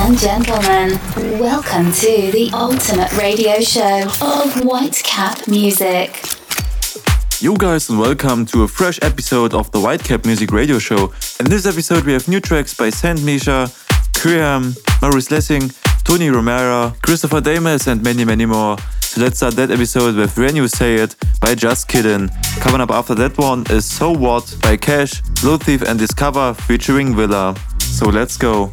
and gentlemen, welcome to the ultimate radio show of Whitecap Music. You guys and welcome to a fresh episode of the Whitecap Music Radio Show. In this episode we have new tracks by Saint Misha, Kriam, Maurice Lessing, Tony Romera, Christopher Damas and many many more. So let's start that episode with When You Say It by Just Kiddin. Coming up after that one is So What by Cash, Low Thief and Discover featuring Villa. So let's go.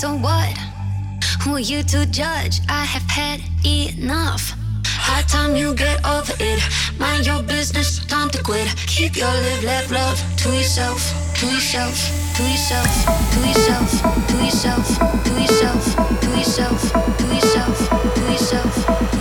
so what? Who are you to judge? I have had enough. High time you get over it. Mind your business, time to quit. Keep your live, laugh, love to yourself, to yourself, to yourself, to yourself, to yourself, to yourself, to yourself, to yourself, to yourself, to yourself.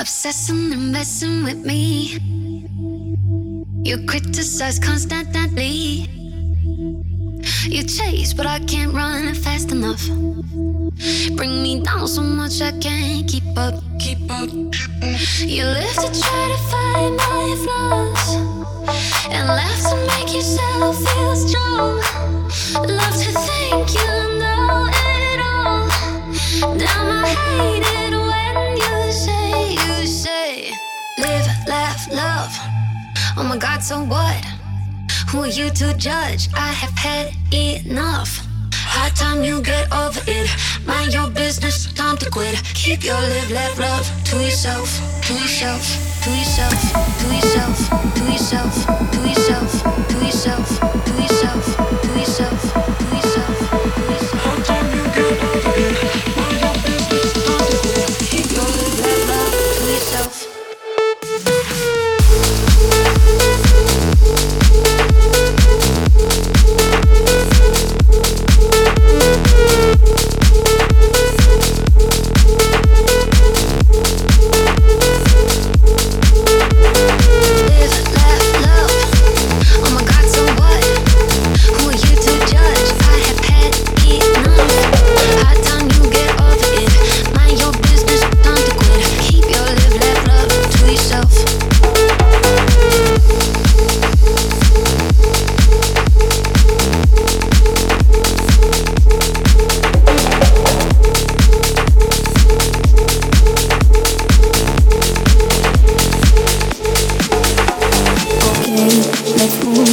Obsessing and messing with me. You criticize constantly. You chase, but I can't run fast enough. Bring me down so much I can't keep up. Keep up. You live to try to find my flaws, and laugh to make yourself feel strong. Love to think you know it all. Damn, waited when you say, you say, live, laugh, love. Oh my god, so what? Who are you to judge? I have had enough. High time you get over it. Mind your business, time to quit. Keep your live, laugh, love to yourself, to yourself, to yourself, to yourself, to yourself, to yourself. To yourself.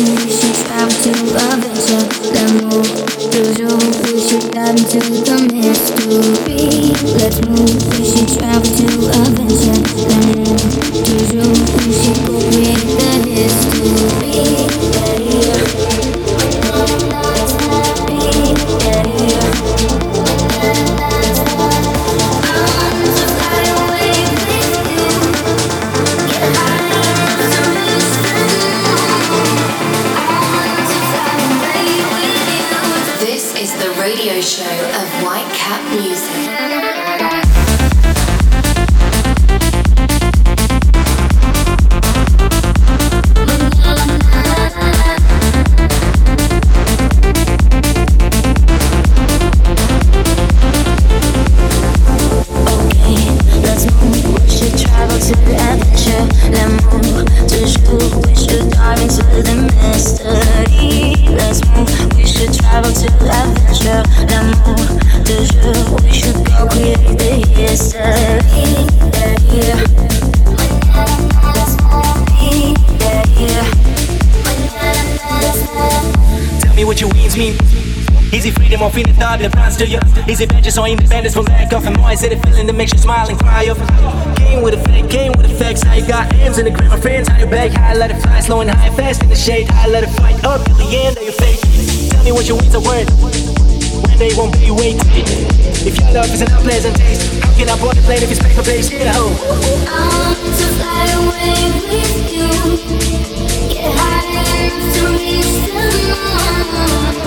musisz tam chyba wyszedł temu Dużo to tam tylko mystery Let's move, musisz tam chyba wyszedł temu Dużo lack of a feeling that makes you smile and cry off. Game with effect, game with effects. You got M's in the grip, my friends. How you back, high, let it fly, slow and high, fast in the shade. High, let it fight up till the end of your fate. Tell me what your wings are worth. When they won't be waiting. If your love is an unpleasant taste, how can I board the plane if it's paper based? Get a hoe. I want to fly away with you. Get high enough to reach the moon.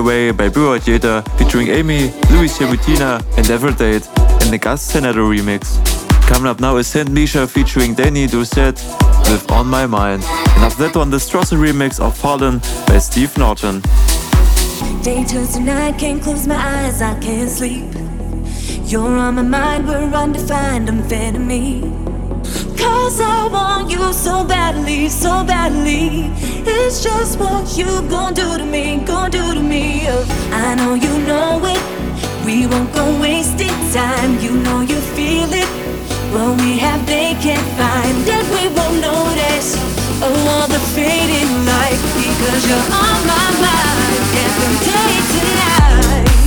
Away by Buat Jeda featuring Amy, Louis Chebutina and Everdate in the Gas Senator remix. Coming up now is Saint Misha featuring Danny Doucette with On My Mind. And after that one, the Strasser remix of Fallen by Steve Norton. Day to can't close my eyes, I can't sleep. You're on my mind, we're undefined, to me. Cause I want you so badly, so badly. It's just what you gon' do to me, gon' do to me. Oh. I know you know it. We won't go wasting time. You know you feel it. What we have, they can't find, That we won't notice. Oh, all the fading light, because you're on my mind every day tonight.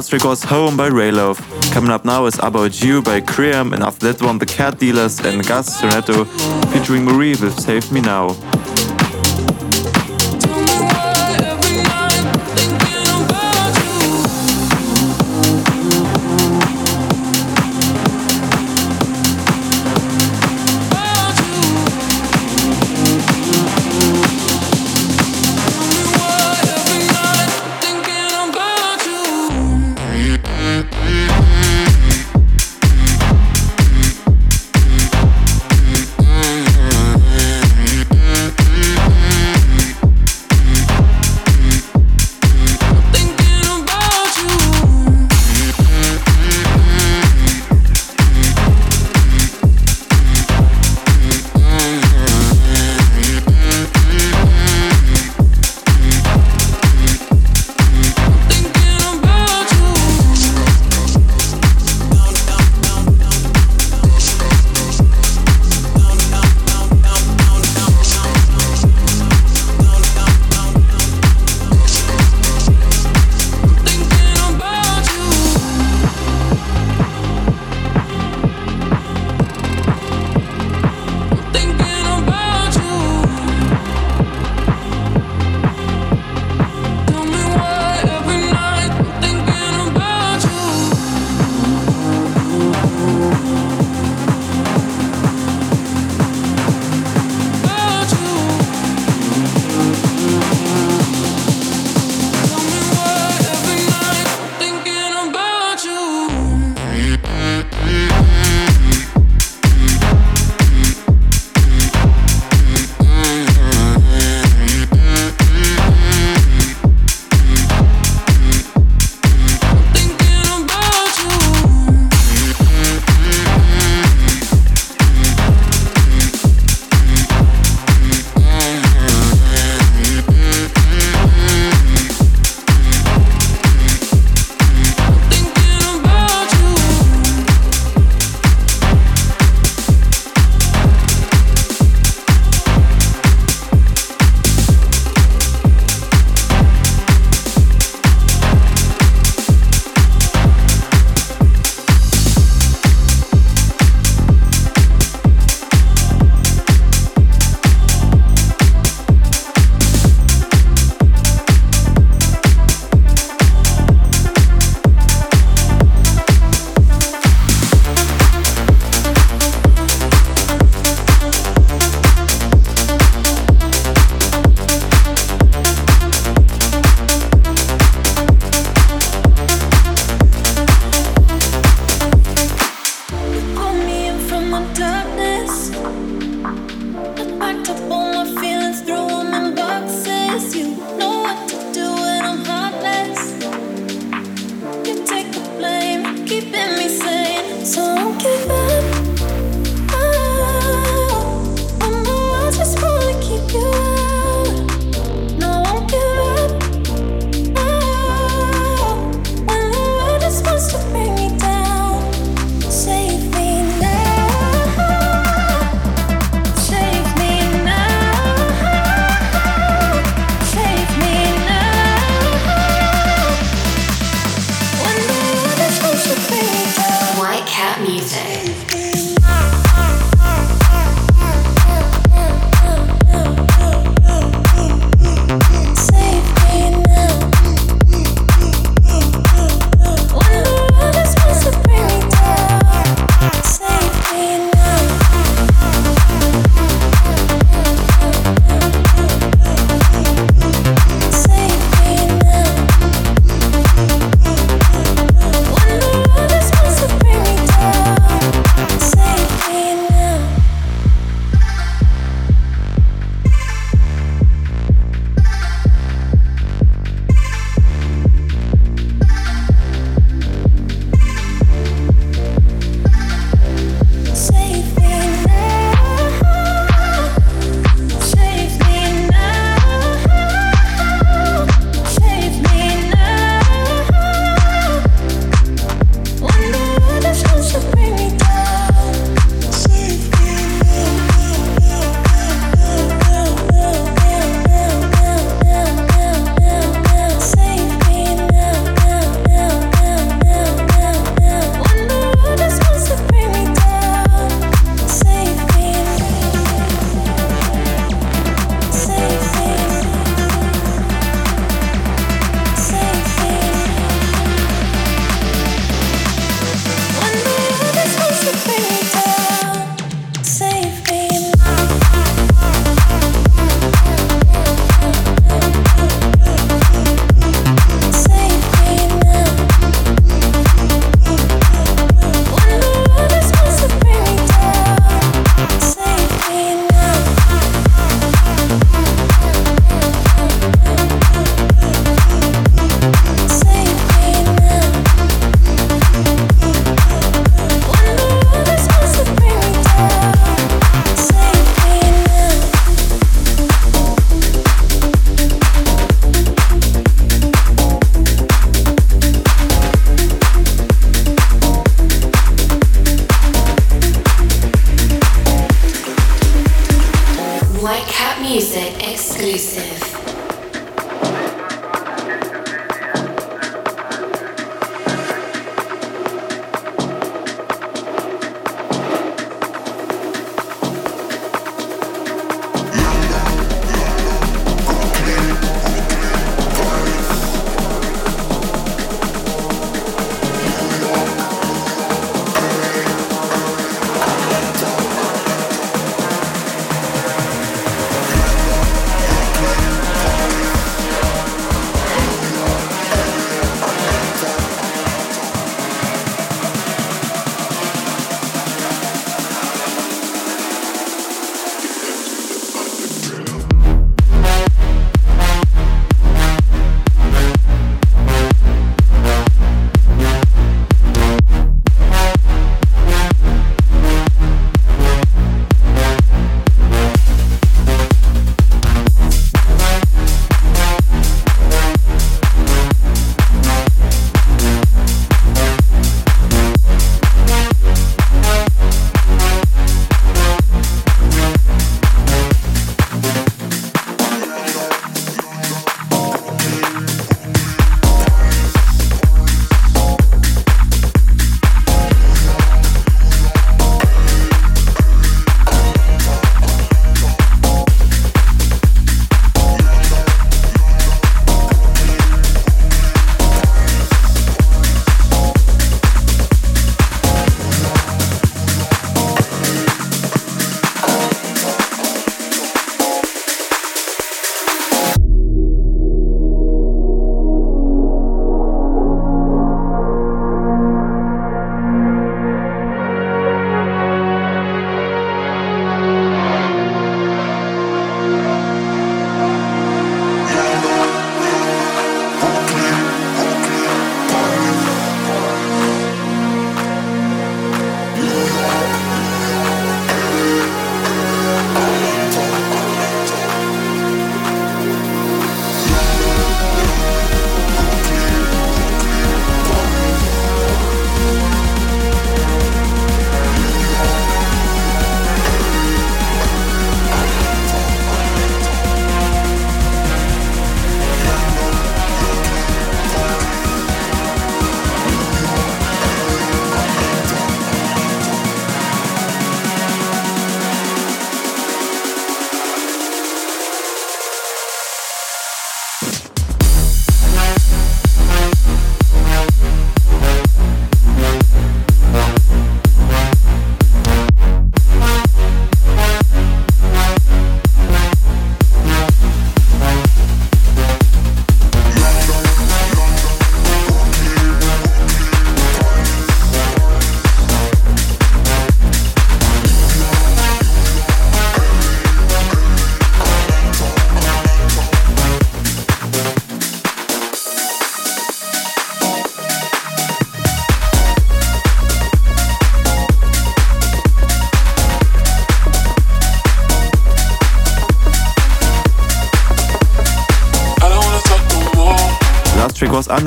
Track was Home by Raylove. Coming up now is About You by Cream, and after that one, The Cat Dealers and Gus Soneto featuring Marie with Save Me Now.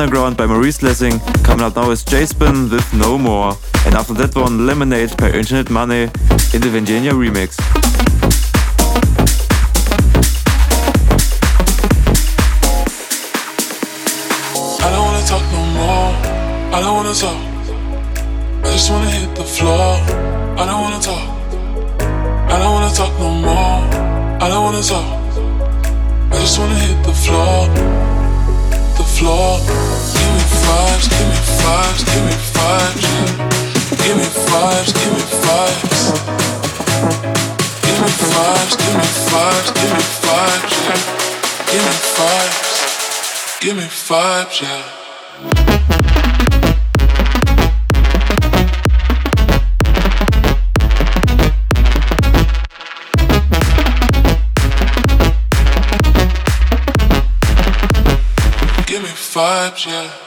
Underground by Maurice Lessing. Coming up now is J-Spin with No More. And after that one, Lemonade by Internet Money in the Virginia remix. I don't wanna talk no more. I don't wanna talk. I just wanna hit the floor. I don't wanna talk. I don't wanna talk no more. I don't wanna talk. I just wanna hit the floor floor. Give me vibes, give me vibes, give me vibes. Give me vibes, give me vibes. Give me vibes, give me vibes, give me vibes. Give me vibes, give me vibes, yeah. Vibes, yeah.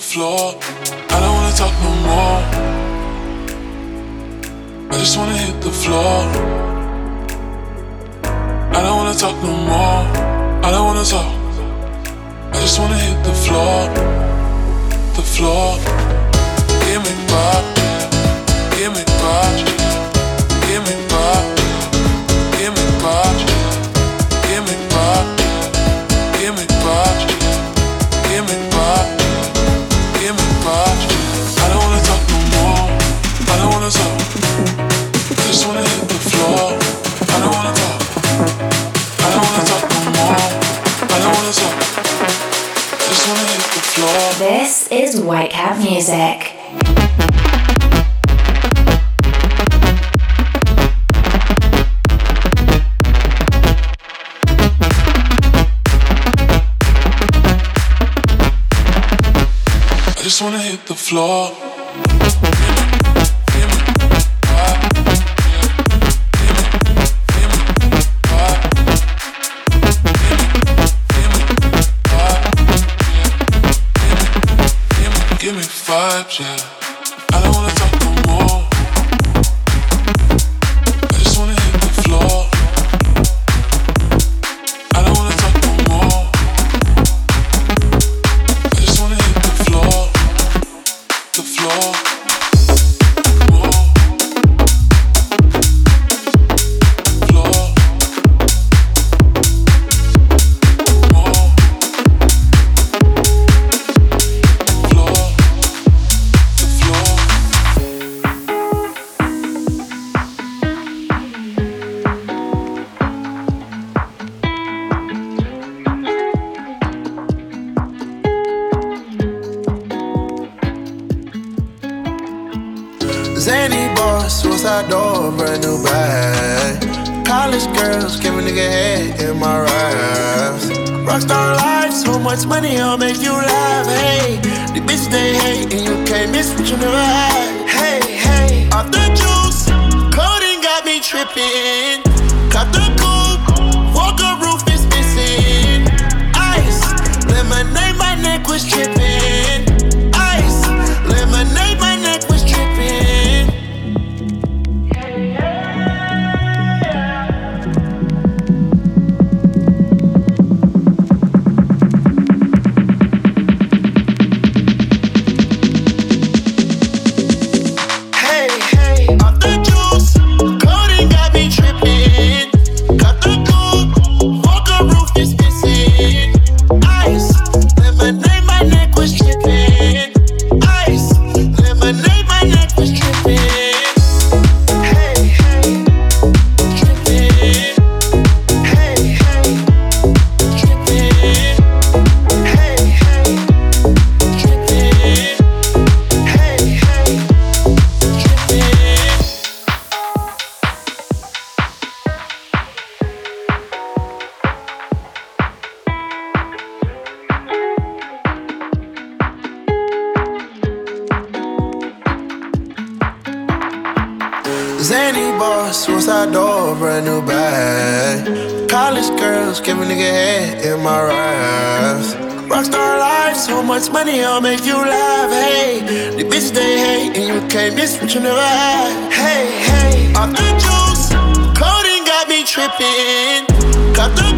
Floor. I don't wanna talk no more. I just wanna hit the floor. I don't wanna talk no more. I don't wanna talk. I just wanna hit the floor. The floor. Give me back. Is Whitecap Music. I just wanna hit the floor. Girls, give a nigga head in my raps. Rockstar life, so much money, I'll make you laugh. Hey, the bitch they hate, and you can't miss what you never had. Hey, hey, off the juice, coding got me tripping. Cut the coupe, walker roof is missing. Ice, lemonade, my neck was tripping. Rockstar life, so much money, I'll make you laugh. Hey, the bitch they hate, and you can't miss what you never had. Hey, hey, off the juice, coding got me tripping. Cut the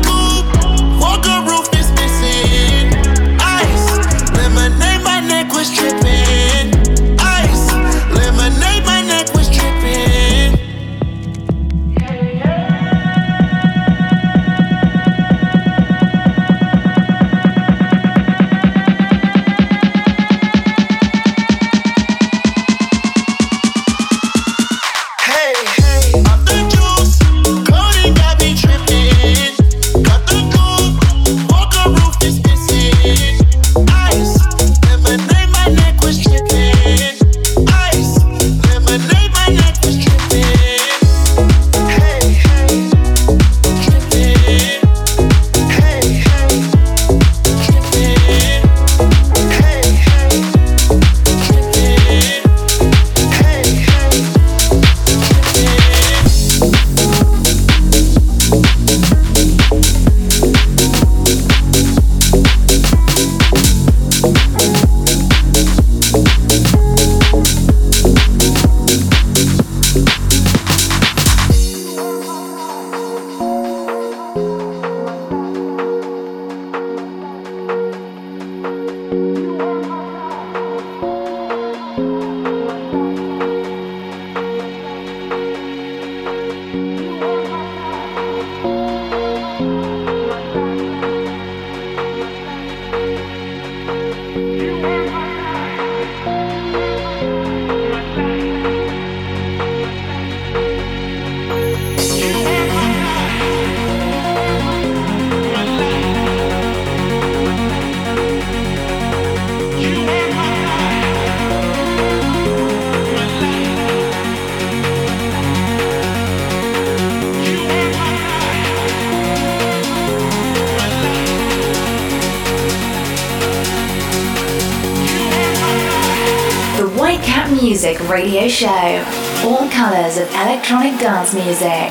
Radio Show. All colors of electronic dance music.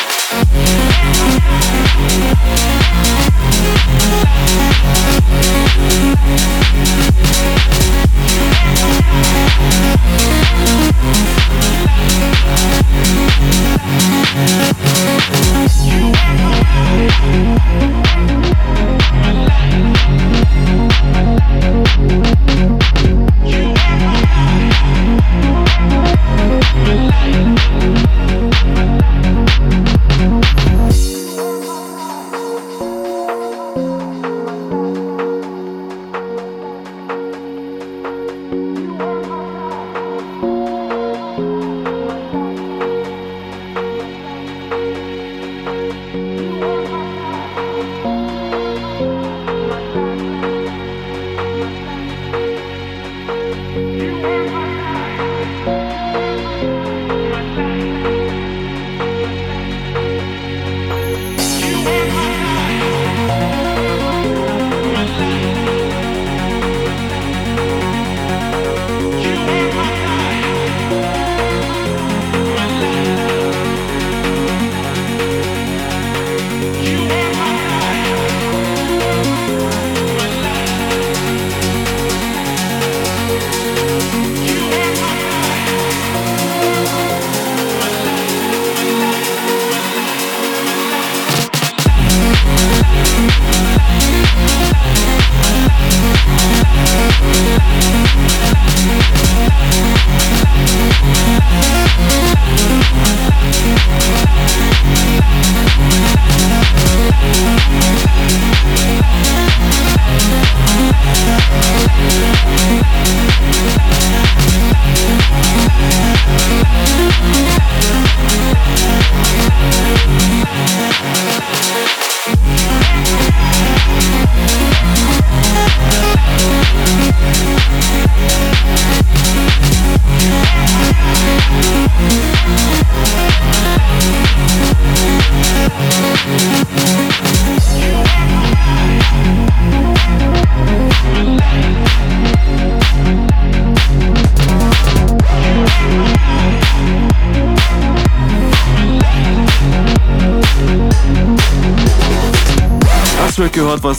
was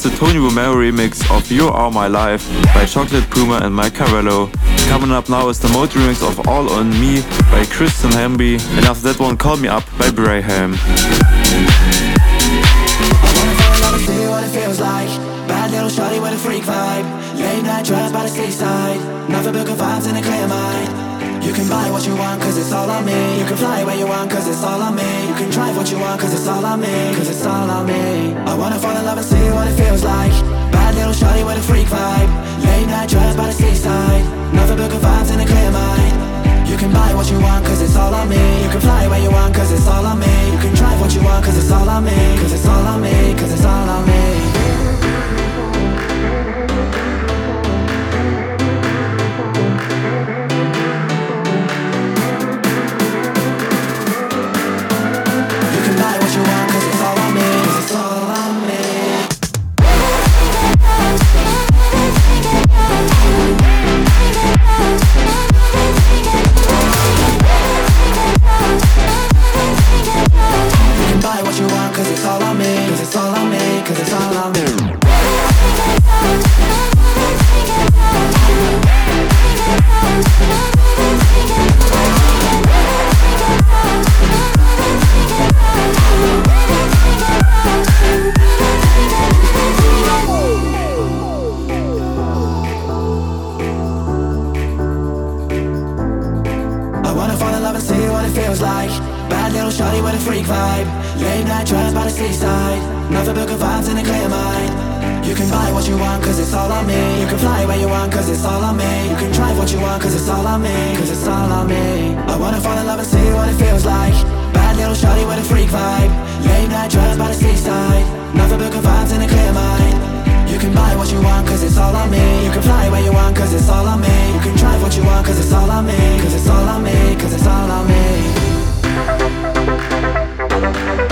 the Tony Romera remix of You Are My Life by Chocolate Puma and Mike Carello. Coming up now is the mode remix of All On Me by Kristen Hamby, and after that one Call Me Up by Braham. Late night drive by the seaside vibes in a clear mind you can buy what you want cause it's all on me. You can fly where you want cause it's all on me. You can drive what you want cause it's all on me Cause it's all on me. I wanna fall in love and see what it feels like. Bad little shawty with a freak vibe. Late night drive by the seaside. Nothing but good vibes in a clear mind. You can buy what you want cause it's all on me. You can fly where you want cause it's all on me. You can drive what you want cause it's all on me Cause it's all on me, cause it's all on me what you want cause it's all on me. You can fly where you want cause it's all on me. You can drive what you want cause it's all on me. Cause it's all on me, cause it's all on me.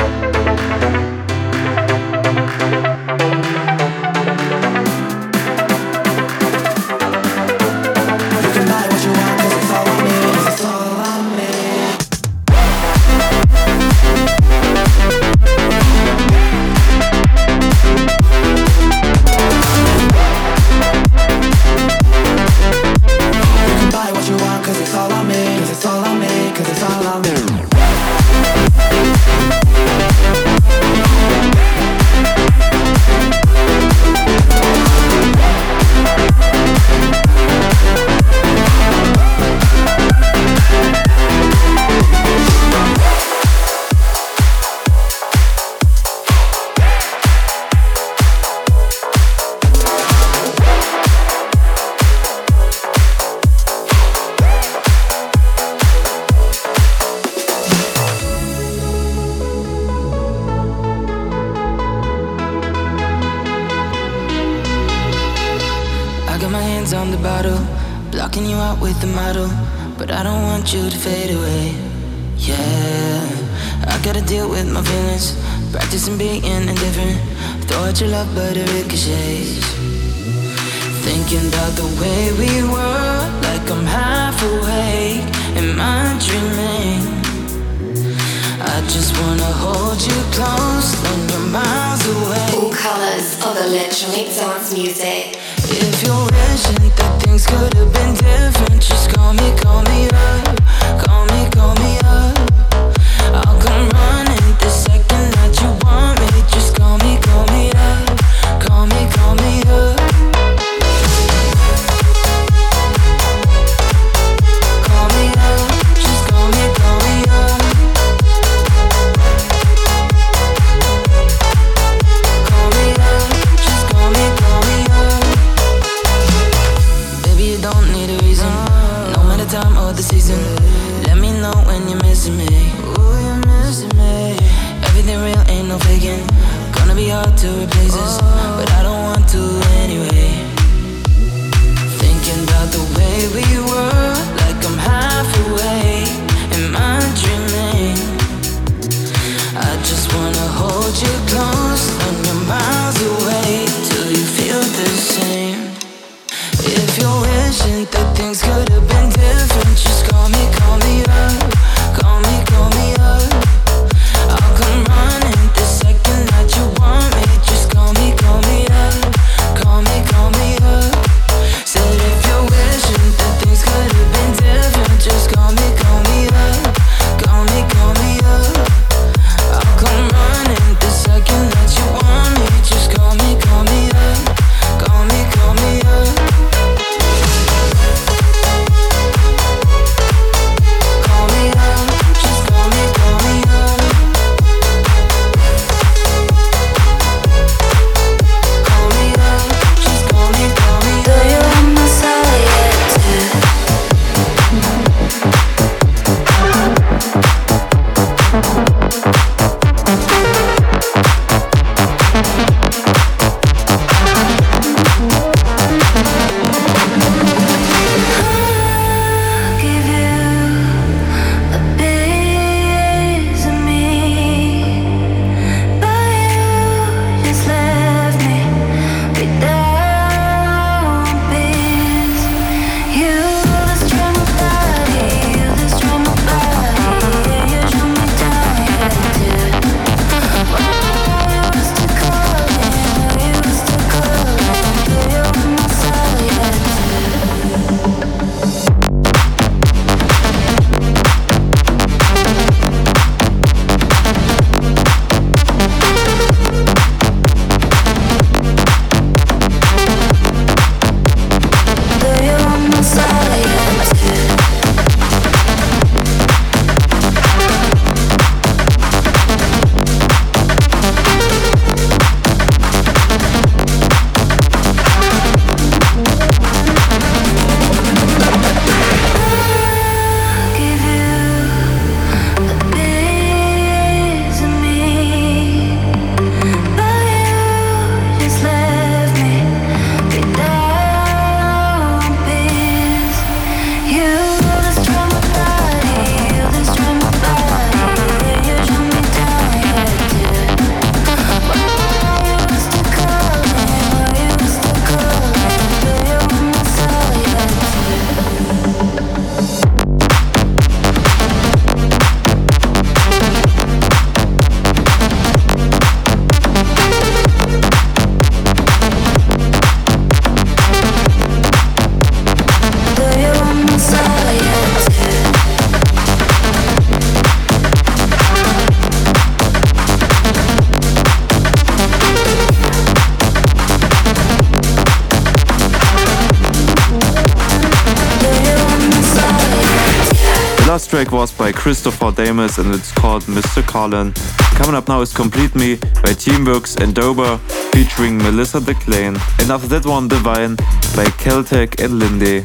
Track was by Christopher Damus and it's called Mr. Carlin. Coming up now is Complete Me by Teamworx and Dober featuring Melissa DeClain. And after that one, Divine by Keltec and Lindy.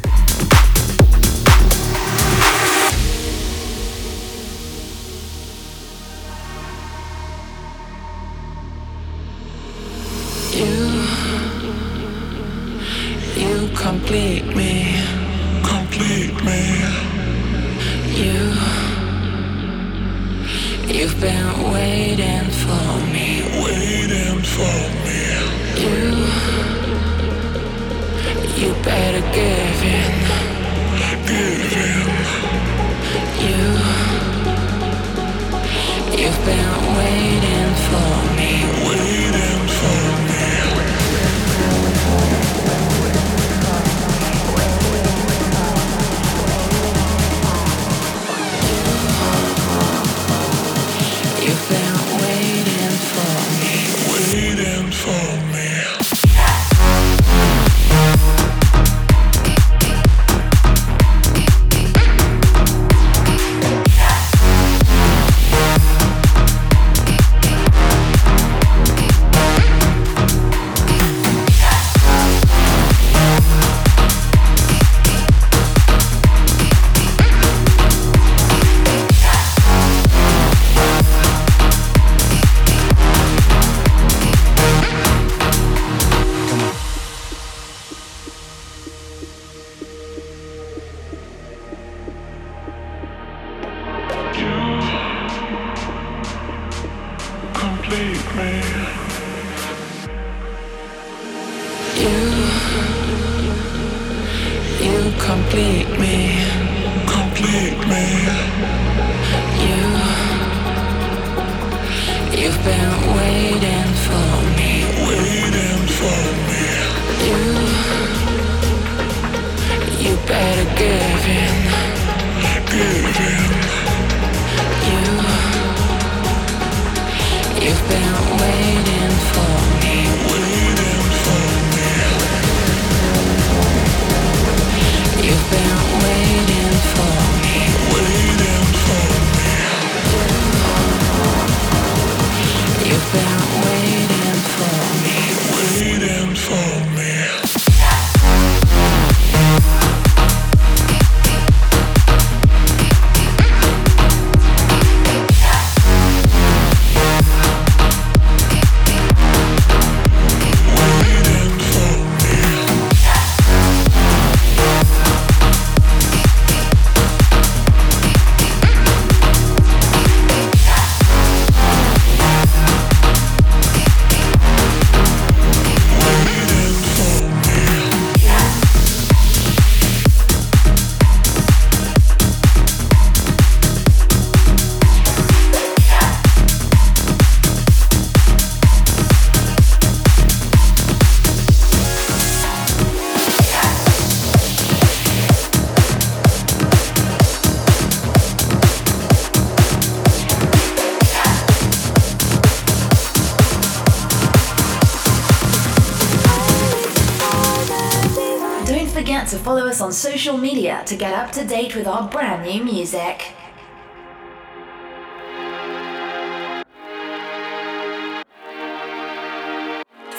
On social media to get up to date with our brand new music.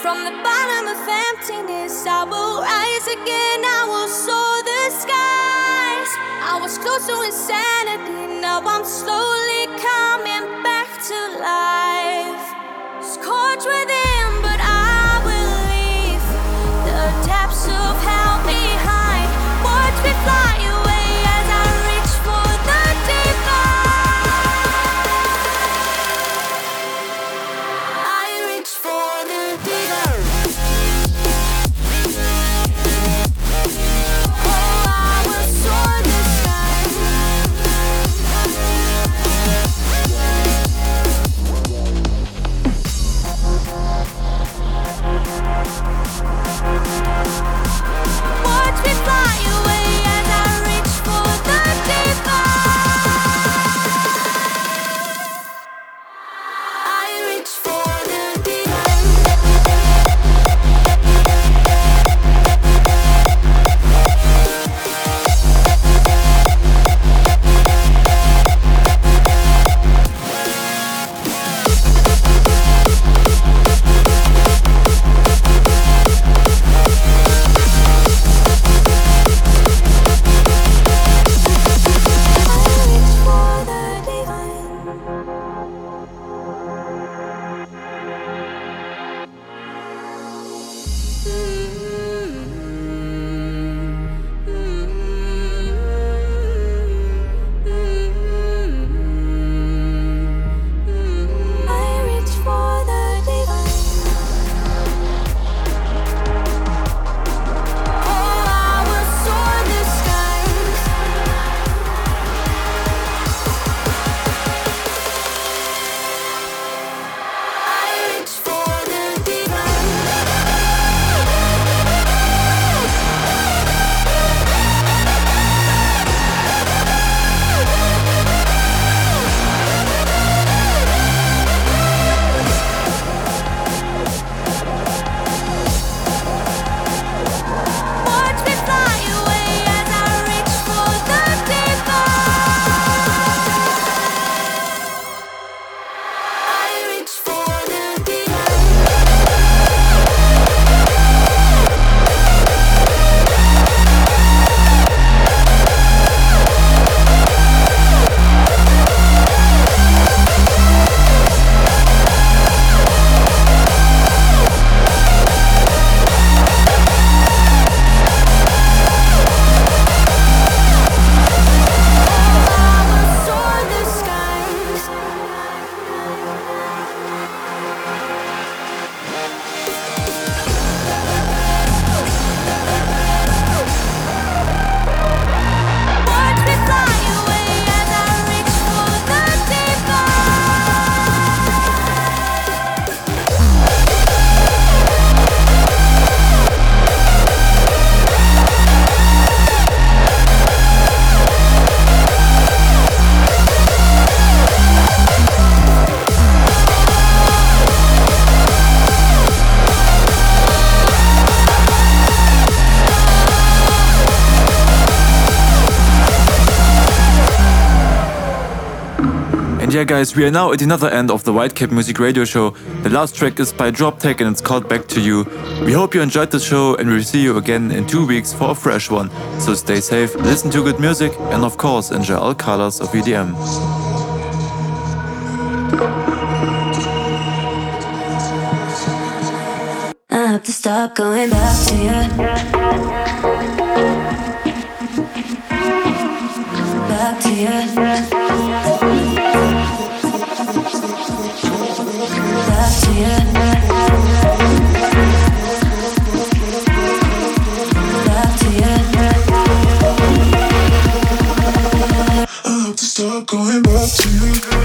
From the bottom of emptiness, I will rise again. I will soar the skies. I was close to insanity, now I'm slowly coming back to life. Scorched within, yeah guys, we are now at another end of the Whitecap Music Radio Show. The last track is by Drop Tech and it's called Back to You. We hope you enjoyed the show and we'll see you again in two weeks for a fresh one. So stay safe, listen to good music and of course enjoy all colors of EDM. I have to stop going back to you. you.